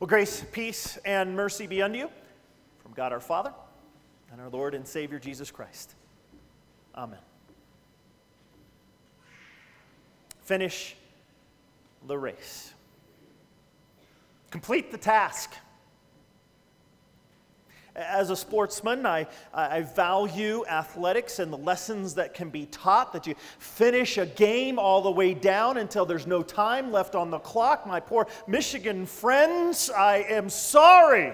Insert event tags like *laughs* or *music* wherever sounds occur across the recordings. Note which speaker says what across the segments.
Speaker 1: Well, grace, peace, and mercy be unto you from God our Father and our Lord and Savior Jesus Christ. Amen. Finish the race, complete the task. As a sportsman, I, I value athletics and the lessons that can be taught, that you finish a game all the way down until there's no time left on the clock. My poor Michigan friends, I am sorry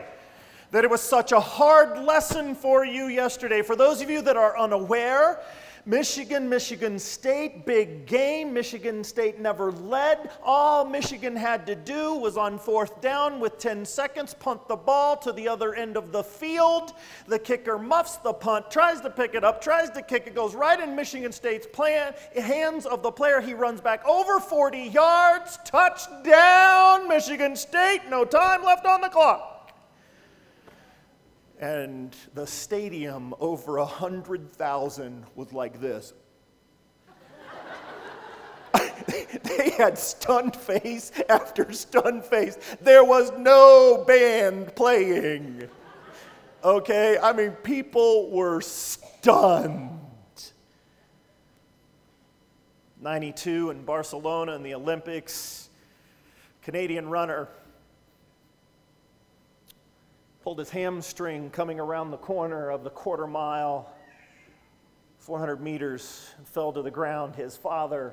Speaker 1: that it was such a hard lesson for you yesterday. For those of you that are unaware, Michigan, Michigan State, big game. Michigan State never led. All Michigan had to do was on fourth down with 10 seconds, punt the ball to the other end of the field. The kicker muffs the punt, tries to pick it up, tries to kick it, goes right in Michigan State's plan, hands of the player. He runs back over 40 yards. Touchdown, Michigan State. No time left on the clock and the stadium over a hundred thousand was like this. *laughs* they had stunned face after stunned face. There was no band playing. Okay, I mean, people were stunned. 92 in Barcelona in the Olympics, Canadian runner pulled his hamstring coming around the corner of the quarter mile, 400 meters, and fell to the ground. His father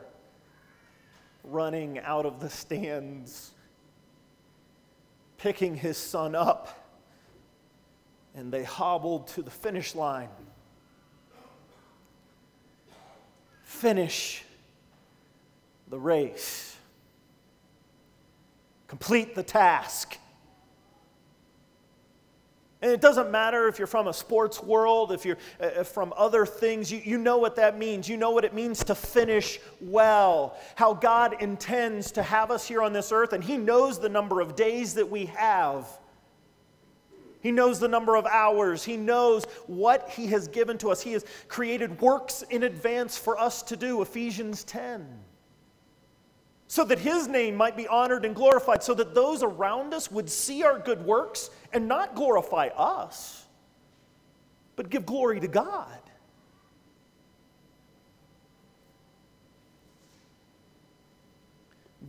Speaker 1: running out of the stands, picking his son up, and they hobbled to the finish line. Finish the race. Complete the task. And it doesn't matter if you're from a sports world, if you're uh, uh, from other things, you, you know what that means. You know what it means to finish well, how God intends to have us here on this earth, and He knows the number of days that we have. He knows the number of hours. He knows what He has given to us. He has created works in advance for us to do, Ephesians 10 so that his name might be honored and glorified, so that those around us would see our good works and not glorify us, but give glory to God.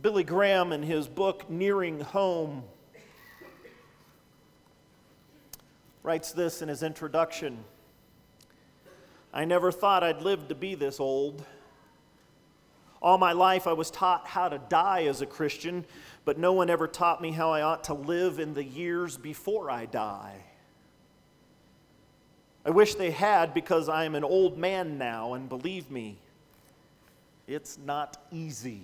Speaker 1: Billy Graham, in his book Nearing Home, writes this in his introduction I never thought I'd live to be this old. All my life, I was taught how to die as a Christian, but no one ever taught me how I ought to live in the years before I die. I wish they had because I'm an old man now, and believe me, it's not easy.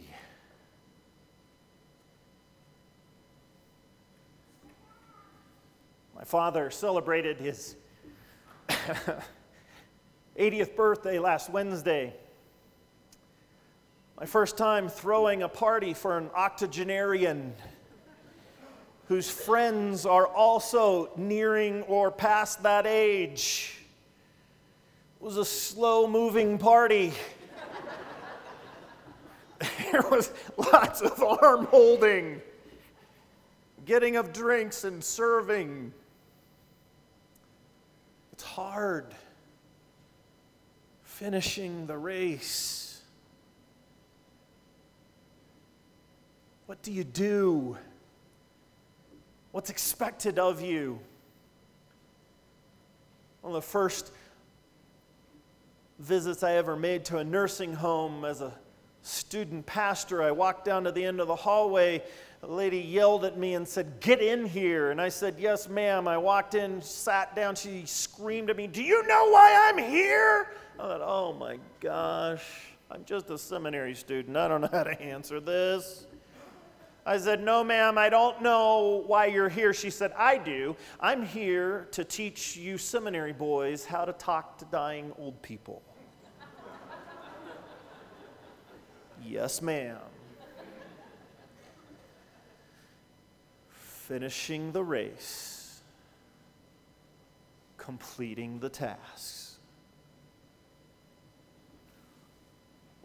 Speaker 1: My father celebrated his *laughs* 80th birthday last Wednesday. My first time throwing a party for an octogenarian whose friends are also nearing or past that age. It was a slow moving party. *laughs* there was lots of arm holding, getting of drinks and serving. It's hard finishing the race. What do you do? What's expected of you? One of the first visits I ever made to a nursing home as a student pastor, I walked down to the end of the hallway. A lady yelled at me and said, Get in here. And I said, Yes, ma'am. I walked in, sat down. She screamed at me, Do you know why I'm here? I thought, Oh my gosh, I'm just a seminary student. I don't know how to answer this. I said, No, ma'am, I don't know why you're here. She said, I do. I'm here to teach you seminary boys how to talk to dying old people. yes, ma'am. Finishing the race, completing the tasks.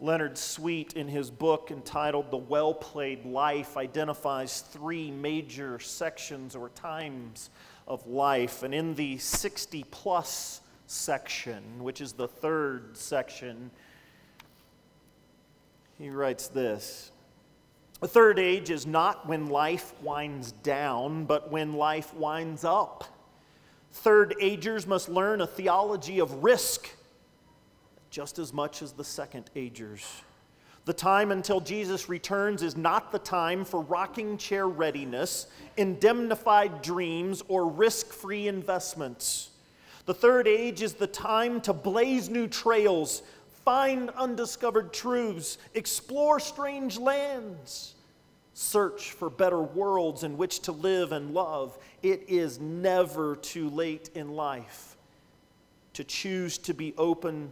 Speaker 1: Leonard Sweet, in his book entitled The Well Played Life, identifies three major sections or times of life. And in the 60 plus section, which is the third section, he writes this The third age is not when life winds down, but when life winds up. Third agers must learn a theology of risk just as much as the second agers. The time until Jesus returns is not the time for rocking chair readiness, indemnified dreams, or risk free investments. The third age is the time to blaze new trails, find undiscovered truths, explore strange lands, search for better worlds in which to live and love. It is never too late in life to choose to be open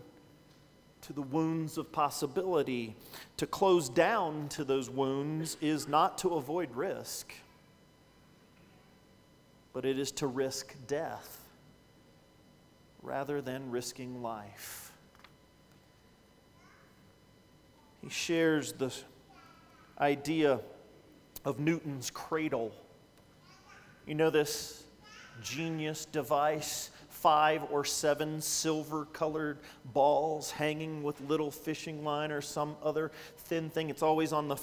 Speaker 1: to the wounds of possibility. To close down to those wounds is not to avoid risk, but it is to risk death rather than risking life. He shares the idea of Newton's cradle. You know this genius device five or seven silver colored balls hanging with little fishing line or some other thin thing. It's always on the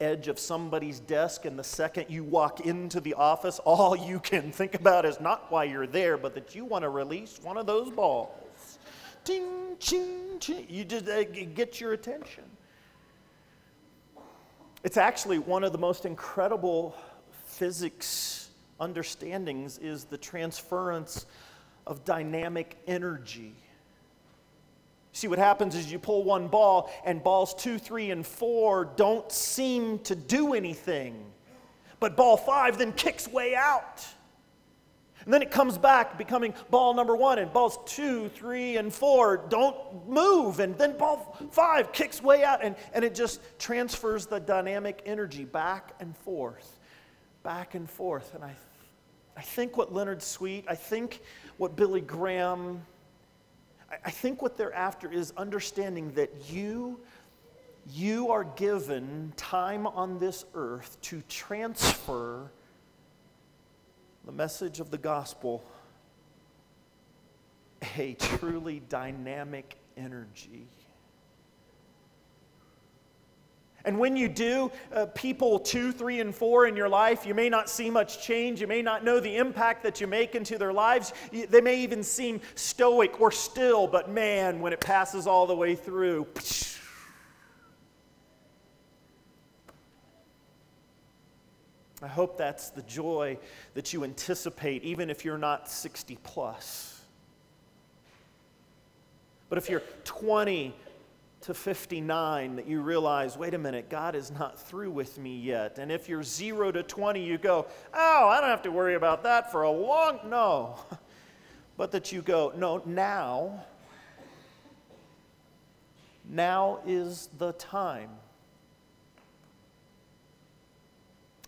Speaker 1: edge of somebody's desk, and the second you walk into the office, all you can think about is not why you're there, but that you want to release one of those balls. Ting, ching, ching. You just uh, get your attention. It's actually one of the most incredible physics understandings is the transference of dynamic energy. See, what happens is you pull one ball, and balls two, three, and four don't seem to do anything. But ball five then kicks way out. And then it comes back, becoming ball number one, and balls two, three, and four don't move. And then ball five kicks way out, and, and it just transfers the dynamic energy back and forth, back and forth. And I, I think what Leonard Sweet, I think what Billy Graham, I think what they're after is understanding that you, you are given time on this earth to transfer the message of the gospel, a truly dynamic energy. And when you do, uh, people two, three, and four in your life, you may not see much change. You may not know the impact that you make into their lives. They may even seem stoic or still, but man, when it passes all the way through, I hope that's the joy that you anticipate, even if you're not 60 plus. But if you're 20, to 59 that you realize, wait a minute, God is not through with me yet. And if you're 0 to 20, you go, oh, I don't have to worry about that for a long, no. *laughs* But that you go, no, now, now is the time.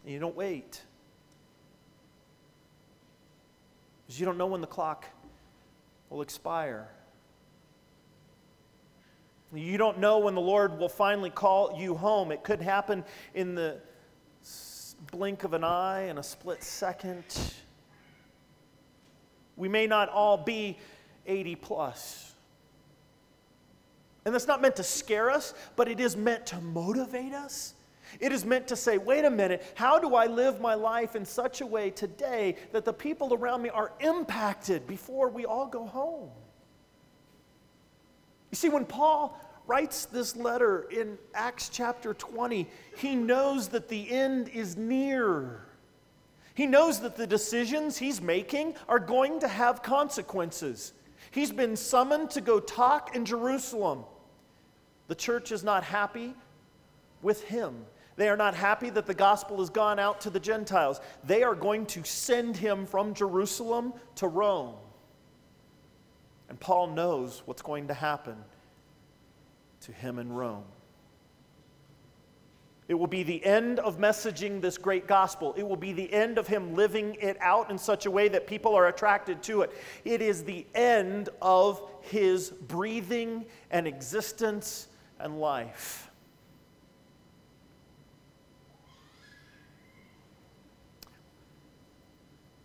Speaker 1: You don't wait. Because you don't know when the clock will expire. You don't know when the Lord will finally call you home. It could happen in the blink of an eye, in a split second. We may not all be 80 plus. And that's not meant to scare us, but it is meant to motivate us. It is meant to say, wait a minute, how do I live my life in such a way today that the people around me are impacted before we all go home? You see, when Paul writes this letter in Acts chapter 20, he knows that the end is near. He knows that the decisions he's making are going to have consequences. He's been summoned to go talk in Jerusalem. The church is not happy with him. They are not happy that the gospel has gone out to the Gentiles. They are going to send him from Jerusalem to Rome. And Paul knows what's going to happen to him in Rome. It will be the end of messaging this great gospel. It will be the end of him living it out in such a way that people are attracted to it. It is the end of his breathing and existence and life.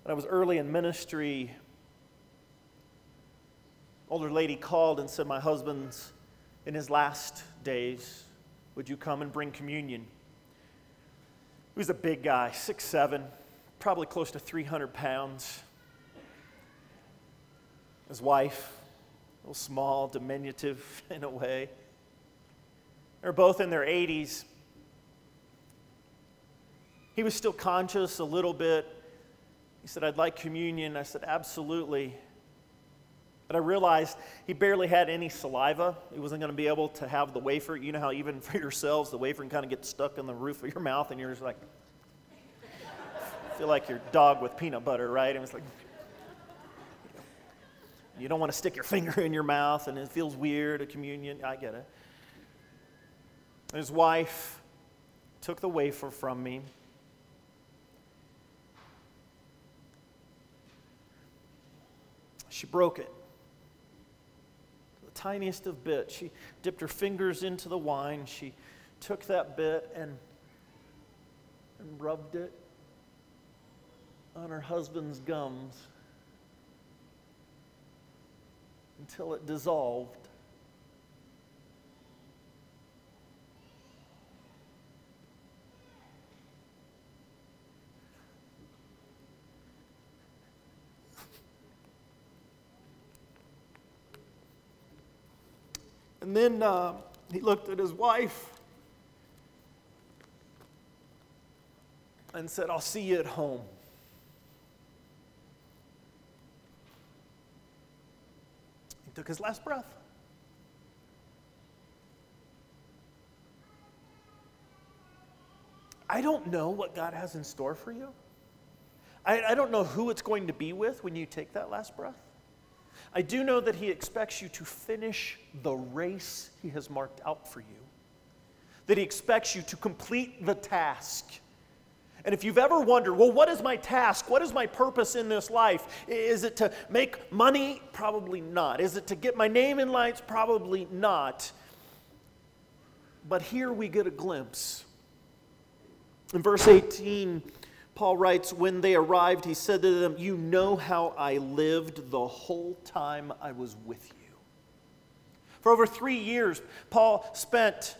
Speaker 1: When I was early in ministry, older lady called and said, My husband's in his last days. Would you come and bring communion? He was a big guy, six seven, probably close to 300 pounds. His wife, a little small, diminutive *laughs* in a way. They're both in their 80s. He was still conscious a little bit. He said, I'd like communion. I said, Absolutely. But I realized he barely had any saliva. He wasn't going to be able to have the wafer. You know how, even *laughs* for yourselves, the wafer can kind of get stuck in the roof of your mouth, and you're just like, feel like your dog with peanut butter, right? And it's like, you don't want to stick your *laughs* finger in your mouth, and it feels weird, a communion. I get it. His wife took the wafer from me. She broke it tiniest of bits. She dipped her fingers into the wine. She took that bit and, and rubbed it on her husband's gums until it dissolved. And then uh, he looked at his wife and said, I'll see you at home. He took his last breath. I don't know what God has in store for you. I, I don't know who it's going to be with when you take that last breath. I do know that He expects you to finish the race He has marked out for you, that He expects you to complete the task. And if you've ever wondered, well, what is my task? What is my purpose in this life? Is it to make money? Probably not. Is it to get my name in lights? Probably not. But here we get a glimpse. In verse 18, Paul writes, When they arrived, he said to them, You know how I lived the whole time I was with you. For over three years, Paul spent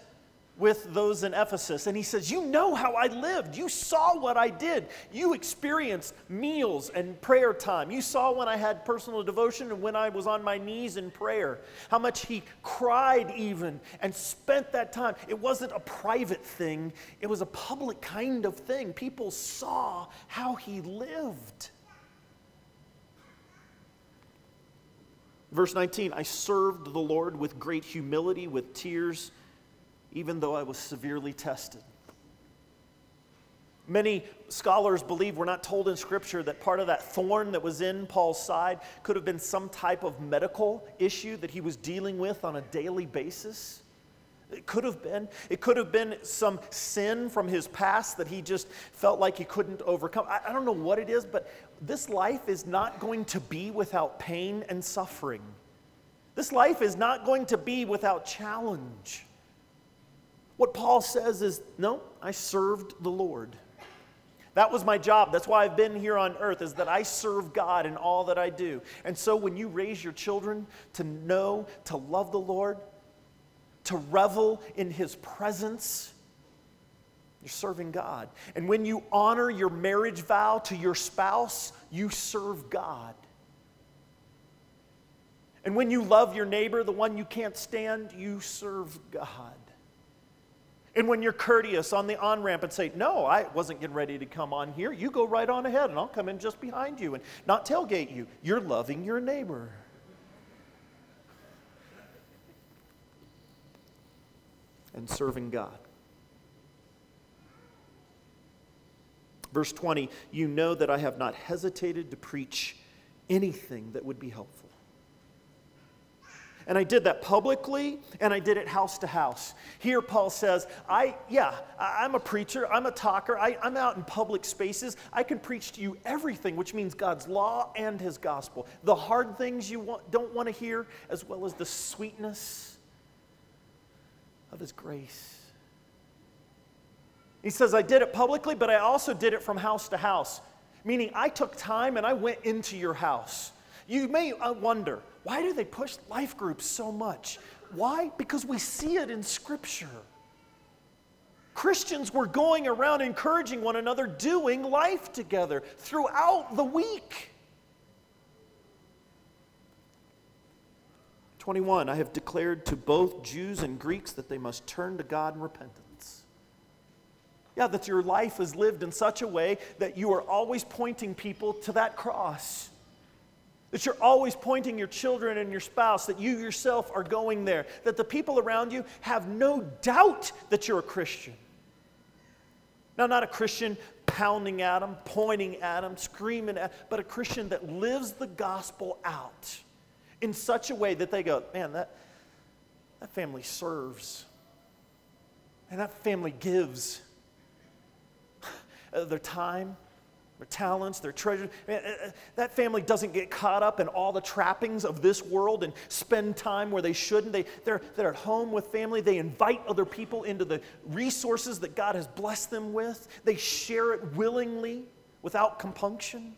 Speaker 1: with those in Ephesus. And he says, You know how I lived. You saw what I did. You experienced meals and prayer time. You saw when I had personal devotion and when I was on my knees in prayer. How much he cried, even, and spent that time. It wasn't a private thing, it was a public kind of thing. People saw how he lived. Verse 19, I served the Lord with great humility, with tears even though I was severely tested. Many scholars believe we're not told in Scripture that part of that thorn that was in Paul's side could have been some type of medical issue that he was dealing with on a daily basis. It could have been. It could have been some sin from his past that he just felt like he couldn't overcome. I, I don't know what it is, but this life is not going to be without pain and suffering. This life is not going to be without challenge. What Paul says is, no, I served the Lord. That was my job. That's why I've been here on earth, is that I serve God in all that I do. And so when you raise your children to know, to love the Lord, to revel in His presence, you're serving God. And when you honor your marriage vow to your spouse, you serve God. And when you love your neighbor, the one you can't stand, you serve God. And when you're courteous on the on ramp and say, No, I wasn't getting ready to come on here, you go right on ahead and I'll come in just behind you and not tailgate you. You're loving your neighbor. And serving God. Verse 20, you know that I have not hesitated to preach anything that would be helpful. And I did that publicly and I did it house to house. Here, Paul says, I, yeah, I'm a preacher, I'm a talker, I, I'm out in public spaces. I can preach to you everything, which means God's law and his gospel. The hard things you want, don't want to hear, as well as the sweetness of His grace. He says, I did it publicly, but I also did it from house to house, meaning I took time and I went into your house. You may uh, wonder, why do they push life groups so much? Why? Because we see it in Scripture. Christians were going around encouraging one another, doing life together throughout the week. 21, I have declared to both Jews and Greeks that they must turn to God in repentance. Yeah, that your life is lived in such a way that you are always pointing people to that cross. That you're always pointing your children and your spouse, that you yourself are going there, that the people around you have no doubt that you're a Christian. Now, not a Christian pounding at them, pointing at them, screaming at, them, but a Christian that lives the gospel out in such a way that they go, man, that, that family serves. And that family gives *laughs* their time, their talents, their treasures. Uh, uh, that family doesn't get caught up in all the trappings of this world and spend time where they shouldn't. They, they're, they're at home with family. They invite other people into the resources that God has blessed them with. They share it willingly without compunction.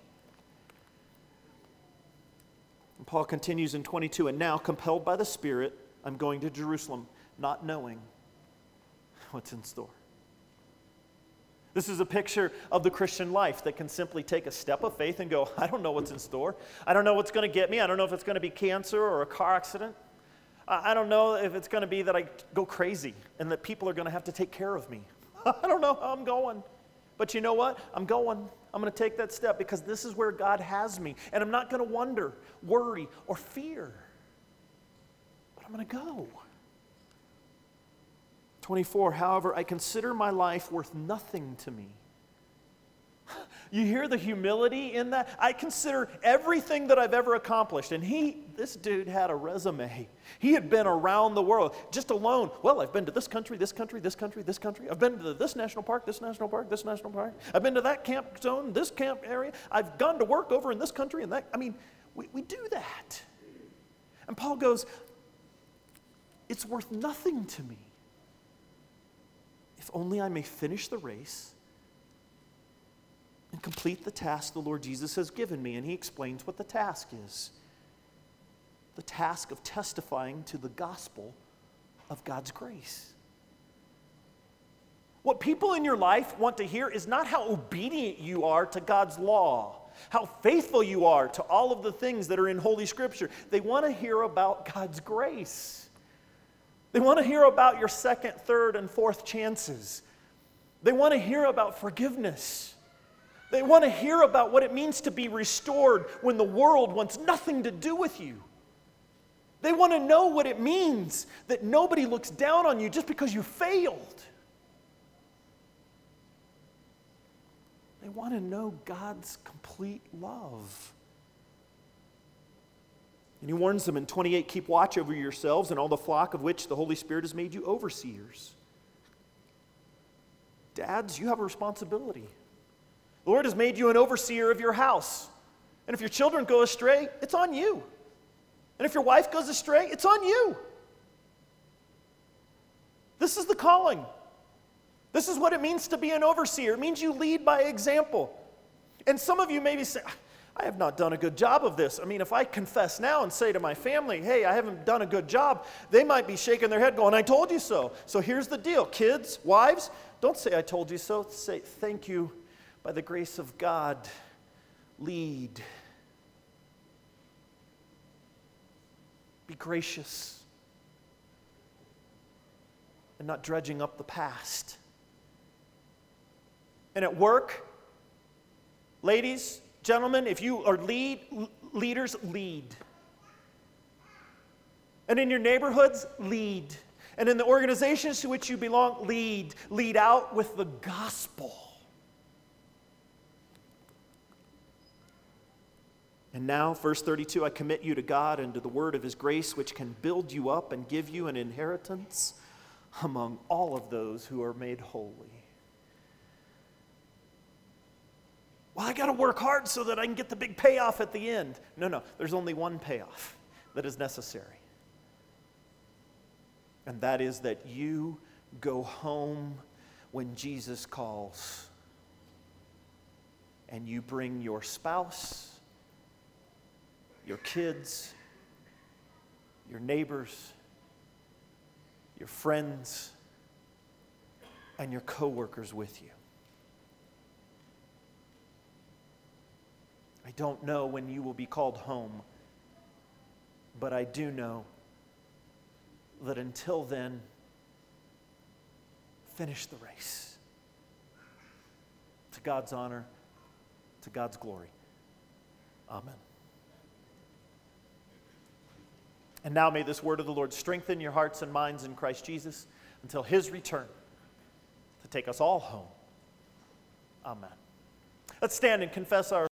Speaker 1: And Paul continues in 22 and now, compelled by the Spirit, I'm going to Jerusalem, not knowing what's in store. This is a picture of the Christian life that can simply take a step of faith and go, *laughs* I don't know what's in store. I don't know what's going to get me. I don't know if it's going to be cancer or a car accident. I don't know if it's going to be that I go crazy and that people are going to have to take care of me. *laughs* I don't know how I'm going. But you know what? I'm going. I'm going to take that step because this is where God has me. And I'm not going to wonder, worry, or fear. But I'm going to go. 24, however, I consider my life worth nothing to me. *laughs* You hear the humility in that? I consider everything that I've ever accomplished. And he, this dude had a resume. He had been around the world just alone. Well, I've been to this country, this country, this country, this country. I've been to this national park, this national park, this national park. I've been to that camp zone, this camp area. I've gone to work over in this country and that. I mean, we, we do that. And Paul goes, It's worth nothing to me if only I may finish the race and complete the task the Lord Jesus has given me. And he explains what the task is the task of testifying to the gospel of God's grace. What people in your life want to hear is not how obedient you are to God's law, how faithful you are to all of the things that are in Holy Scripture. They want to hear about God's grace. They want to hear about your second, third, and fourth chances. They want to hear about forgiveness. They want to hear about what it means to be restored when the world wants nothing to do with you. They want to know what it means that nobody looks down on you just because you failed. They want to know God's complete love. And he warns them in 28 keep watch over yourselves and all the flock of which the Holy Spirit has made you overseers. Dads, you have a responsibility. The Lord has made you an overseer of your house. And if your children go astray, it's on you. And if your wife goes astray, it's on you. This is the calling. This is what it means to be an overseer. It means you lead by example. And some of you may be saying, I have not done a good job of this. I mean, if I confess now and say to my family, hey, I haven't done a good job, they might be shaking their head going, I told you so. So here's the deal kids, wives, don't say, I told you so. Say, thank you. By the grace of God, lead. Be gracious and not dredging up the past. And at work, ladies, Gentlemen, if you are lead, leaders, lead. And in your neighborhoods, lead. And in the organizations to which you belong, lead. Lead out with the gospel. And now, verse 32 I commit you to God and to the word of his grace, which can build you up and give you an inheritance among all of those who are made holy. Well, I got to work hard so that I can get the big payoff at the end. No, no, there's only one payoff that is necessary. And that is that you go home when Jesus calls. And you bring your spouse, your kids, your neighbors, your friends, and your coworkers with you. I don't know when you will be called home, but I do know that until then, finish the race. To God's honor, to God's glory. Amen. And now may this word of the Lord strengthen your hearts and minds in Christ Jesus until his return to take us all home. Amen. Let's stand and confess our